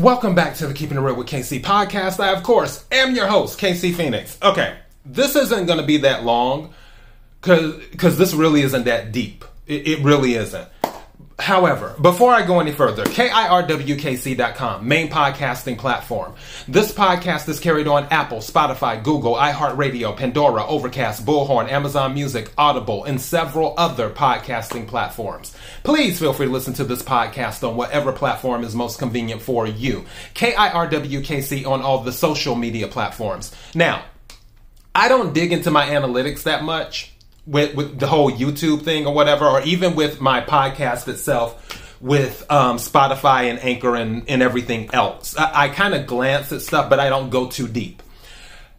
Welcome back to the Keeping It Real with KC podcast. I, of course, am your host, KC Phoenix. Okay, this isn't going to be that long because cause this really isn't that deep. It, it really isn't. However, before I go any further, KIRWKC.com, main podcasting platform. This podcast is carried on Apple, Spotify, Google, iHeartRadio, Pandora, Overcast, Bullhorn, Amazon Music, Audible, and several other podcasting platforms. Please feel free to listen to this podcast on whatever platform is most convenient for you. KIRWKC on all the social media platforms. Now, I don't dig into my analytics that much with, with the whole YouTube thing or whatever, or even with my podcast itself with um, Spotify and Anchor and, and everything else. I, I kind of glance at stuff, but I don't go too deep.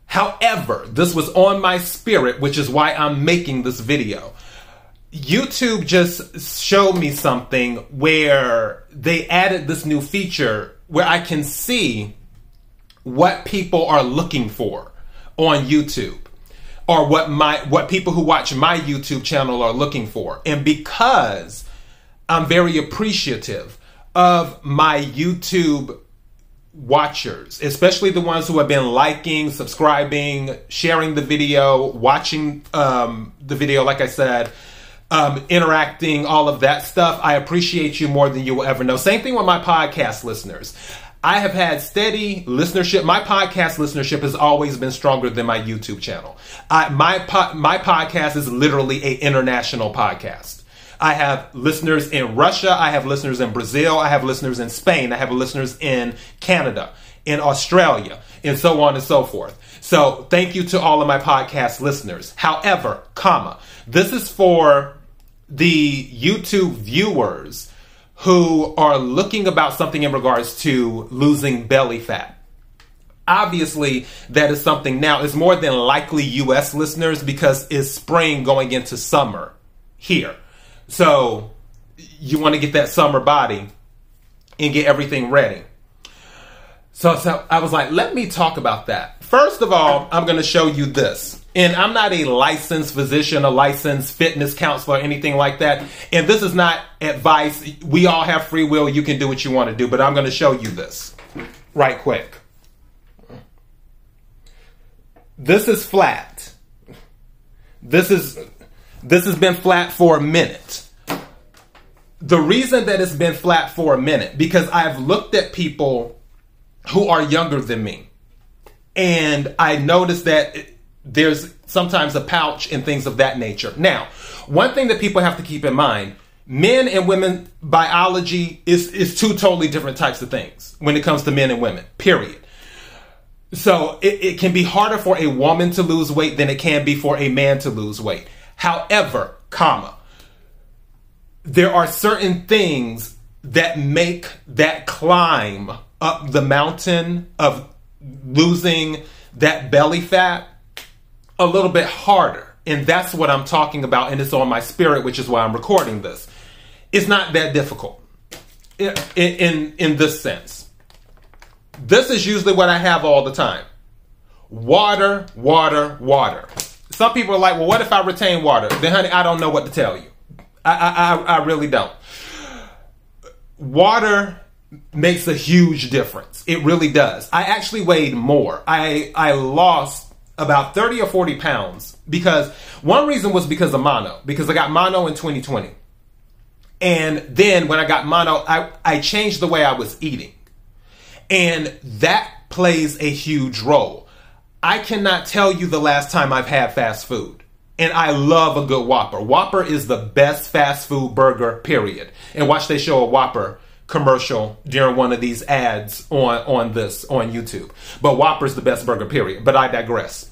However, this was on my spirit, which is why I'm making this video. YouTube just showed me something where they added this new feature where I can see what people are looking for on YouTube or what my what people who watch my YouTube channel are looking for. And because I'm very appreciative of my YouTube watchers, especially the ones who have been liking, subscribing, sharing the video, watching um, the video, like I said, um, interacting, all of that stuff. I appreciate you more than you will ever know. Same thing with my podcast listeners. I have had steady listenership. My podcast listenership has always been stronger than my YouTube channel. I, my po- my podcast is literally a international podcast. I have listeners in Russia. I have listeners in Brazil. I have listeners in Spain. I have listeners in Canada, in Australia, and so on and so forth. So thank you to all of my podcast listeners. However, comma, this is for the YouTube viewers who are looking about something in regards to losing belly fat. Obviously, that is something now. It's more than likely US listeners because it's spring going into summer here. So you want to get that summer body and get everything ready. So, so I was like, let me talk about that. First of all, I'm going to show you this. And I'm not a licensed physician, a licensed fitness counselor, anything like that. And this is not advice. We all have free will. You can do what you want to do. But I'm going to show you this right quick. This is flat. This is this has been flat for a minute. The reason that it's been flat for a minute because I've looked at people who are younger than me. And I noticed that there's sometimes a pouch and things of that nature. Now, one thing that people have to keep in mind men and women biology is, is two totally different types of things when it comes to men and women, period. So it, it can be harder for a woman to lose weight than it can be for a man to lose weight. However, comma, there are certain things that make that climb up the mountain of losing that belly fat a little bit harder. And that's what I'm talking about, and it's on my spirit, which is why I'm recording this. It's not that difficult in, in, in this sense. This is usually what I have all the time water, water, water. Some people are like, well, what if I retain water? Then, honey, I don't know what to tell you. I, I, I really don't. Water makes a huge difference. It really does. I actually weighed more. I, I lost about 30 or 40 pounds because one reason was because of mono, because I got mono in 2020. And then when I got mono, I, I changed the way I was eating. And that plays a huge role. I cannot tell you the last time I've had fast food. And I love a good Whopper. Whopper is the best fast food burger, period. And watch they show a Whopper commercial during one of these ads on on this on YouTube. But Whopper's the best burger, period. But I digress.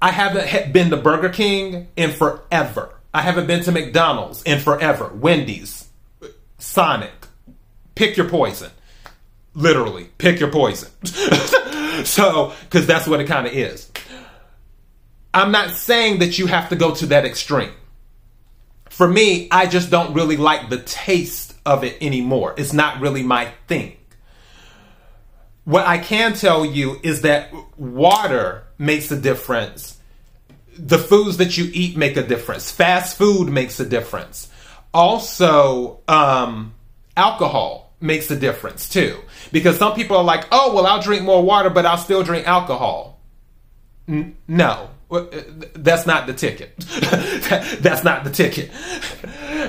I haven't been to Burger King in forever. I haven't been to McDonald's in forever. Wendy's, Sonic. Pick your poison. Literally, pick your poison. so, because that's what it kind of is. I'm not saying that you have to go to that extreme. For me, I just don't really like the taste of it anymore. It's not really my thing. What I can tell you is that water makes a difference. The foods that you eat make a difference. Fast food makes a difference. Also, um, alcohol makes a difference too. Because some people are like, oh, well, I'll drink more water, but I'll still drink alcohol. N- no, uh, that's not the ticket. that's not the ticket.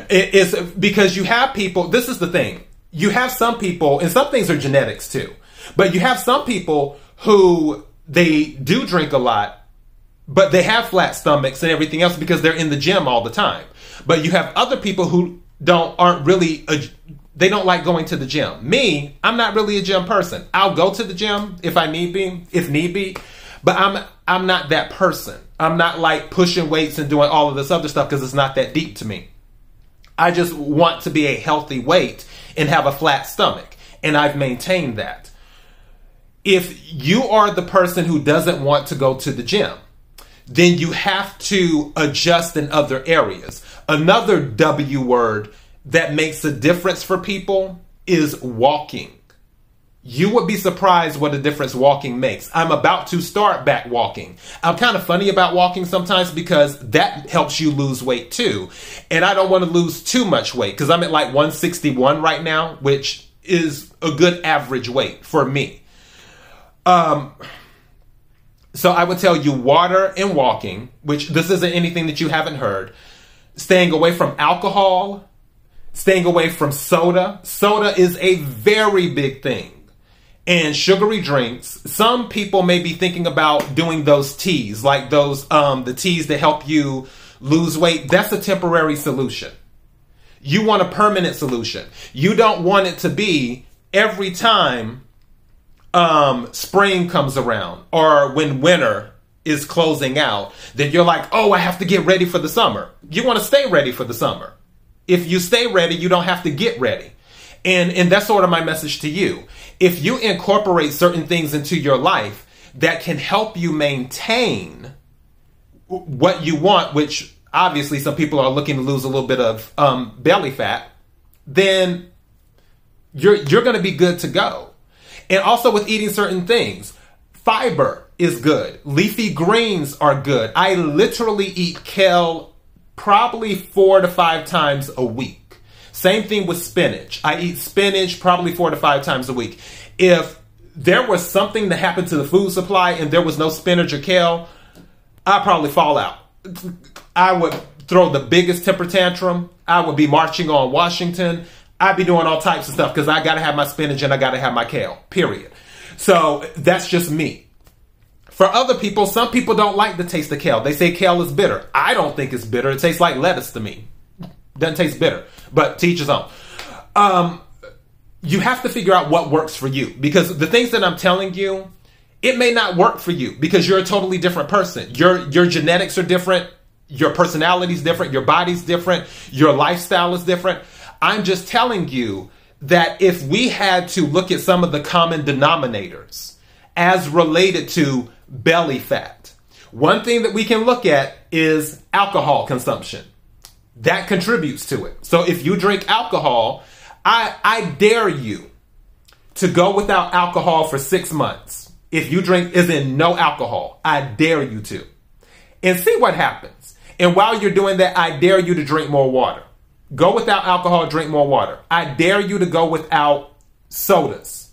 It's because you have people, this is the thing. You have some people, and some things are genetics too, but you have some people who they do drink a lot, but they have flat stomachs and everything else because they're in the gym all the time. But you have other people who don't aren't really a, they don't like going to the gym. Me, I'm not really a gym person. I'll go to the gym if I need be, if need be, but I'm I'm not that person. I'm not like pushing weights and doing all of this other stuff because it's not that deep to me. I just want to be a healthy weight and have a flat stomach, and I've maintained that. If you are the person who doesn't want to go to the gym, then you have to adjust in other areas. Another W word that makes a difference for people is walking. You would be surprised what a difference walking makes. I'm about to start back walking. I'm kind of funny about walking sometimes because that helps you lose weight too. And I don't want to lose too much weight because I'm at like 161 right now, which is a good average weight for me. Um, so I would tell you water and walking, which this isn't anything that you haven't heard. Staying away from alcohol, staying away from soda. Soda is a very big thing and sugary drinks. Some people may be thinking about doing those teas, like those um, the teas that help you lose weight. That's a temporary solution. You want a permanent solution. You don't want it to be every time um, spring comes around or when winter is closing out that you're like, oh, I have to get ready for the summer. You want to stay ready for the summer. If you stay ready, you don't have to get ready. And and that's sort of my message to you if you incorporate certain things into your life that can help you maintain what you want, which obviously some people are looking to lose a little bit of um, belly fat, then you're you're going to be good to go. And also with eating certain things, fiber is good. Leafy greens are good. I literally eat kale probably four to five times a week. Same thing with spinach. I eat spinach probably four to five times a week. If there was something that happened to the food supply and there was no spinach or kale, I'd probably fall out. I would throw the biggest temper tantrum. I would be marching on Washington. I'd be doing all types of stuff because I got to have my spinach and I got to have my kale, period. So that's just me. For other people, some people don't like the taste of kale. They say kale is bitter. I don't think it's bitter. It tastes like lettuce to me. Doesn't taste bitter, but teach his own. Um, you have to figure out what works for you because the things that I'm telling you, it may not work for you because you're a totally different person. Your your genetics are different, your personality is different, your body's different, your lifestyle is different. I'm just telling you that if we had to look at some of the common denominators as related to belly fat, one thing that we can look at is alcohol consumption that contributes to it. So if you drink alcohol, I, I dare you to go without alcohol for six months. If you drink is in no alcohol, I dare you to. And see what happens. And while you're doing that, I dare you to drink more water. Go without alcohol, drink more water. I dare you to go without sodas.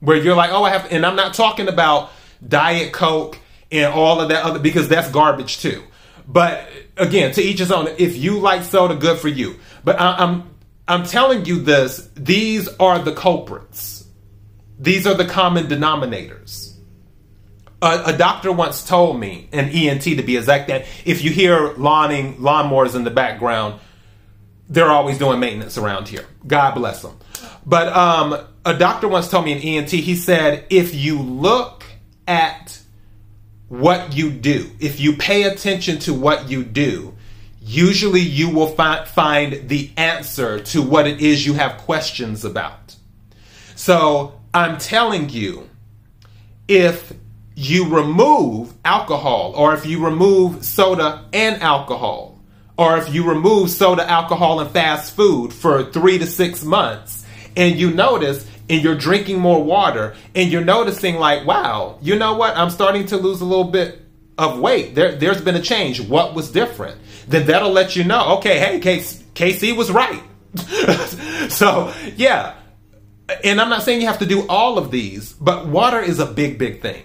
Where you're like, oh, I have, and I'm not talking about Diet Coke and all of that other, because that's garbage too. But again, to each his own. If you like soda, good for you. But I, I'm I'm telling you this. These are the culprits. These are the common denominators. A, a, doctor once told me, an ENT to be exact, that if you hear lawning, lawnmowers in the background, they're always doing maintenance around here. God bless them. But um, a doctor once told me, an ENT, he said, if you look at what you do, if you pay attention to what you do, usually you will fi- find the answer to what it is you have questions about. So I'm telling you, if you remove alcohol, or if you remove soda and alcohol, or if you remove soda, alcohol, and fast food for three to six months, and you notice and you're drinking more water and you're noticing like wow you know what i'm starting to lose a little bit of weight there, there's been a change what was different then that'll let you know okay hey kc was right so yeah and I'm not saying you have to do all of these, but water is a big, big thing.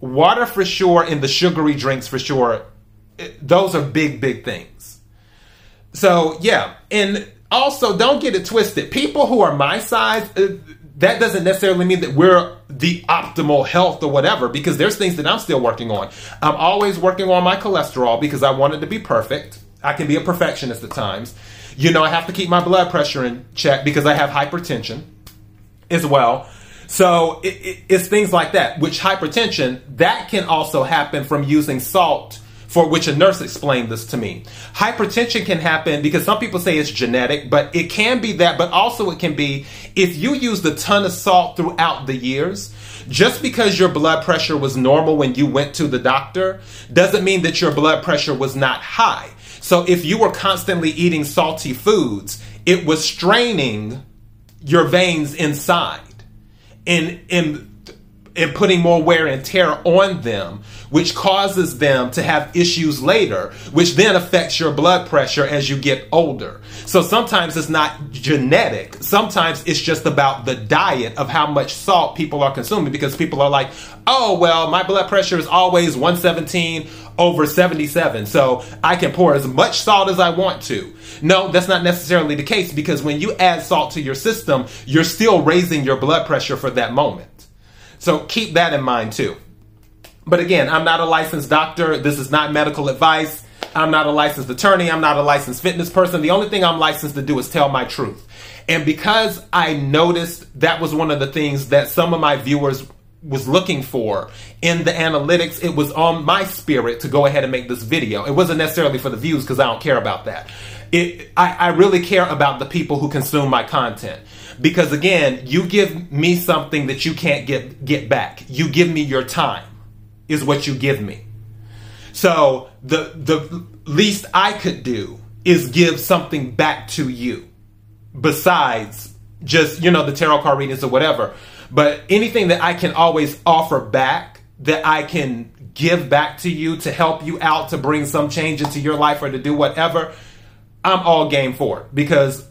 Water for sure, and the sugary drinks for sure. Those are big, big things. So yeah, and also don't get it twisted. People who are my size, uh, that doesn't necessarily mean that we're the optimal health or whatever, because there's things that I'm still working on. I'm always working on my cholesterol because I want it to be perfect. I can be a perfectionist at times. You know, I have to keep my blood pressure in check because I have hypertension as well. So it, it, it's things like that, which hypertension, that can also happen from using salt for which a nurse explained this to me. Hypertension can happen because some people say it's genetic, but it can be that, but also it can be if you used a ton of salt throughout the years, just because your blood pressure was normal when you went to the doctor doesn't mean that your blood pressure was not high. So if you were constantly eating salty foods, it was straining your veins inside and, and, and putting more wear and tear on them, which causes them to have issues later, which then affects your blood pressure as you get older. So sometimes it's not genetic. Sometimes it's just about the diet of how much salt people are consuming because people are like, oh, well, my blood pressure is always 117 over 77. So I can pour as much salt as I want to. No, that's not necessarily the case because when you add salt to your system, you're still raising your blood pressure for that moment. So keep that in mind too. But again, I'm not a licensed doctor. This is not medical advice. I'm not a licensed attorney. I'm not a licensed fitness person. The only thing I'm licensed to do is tell my truth. And because I noticed that was one of the things that some of my viewers was looking for in the analytics. It was on my spirit to go ahead and make this video. It wasn't necessarily for the views because I don't care about that. It, I, I really care about the people who consume my content because again, you give me something that you can't get get back. You give me your time, is what you give me. So the the least I could do is give something back to you, besides just you know the tarot card readings or whatever. But anything that I can always offer back, that I can give back to you to help you out, to bring some change into your life or to do whatever, I'm all game for it because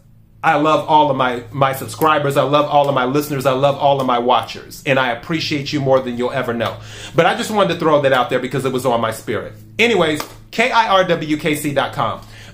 I love all of my, my subscribers. I love all of my listeners. I love all of my watchers. And I appreciate you more than you'll ever know. But I just wanted to throw that out there because it was on my spirit. Anyways, KIRWKC.com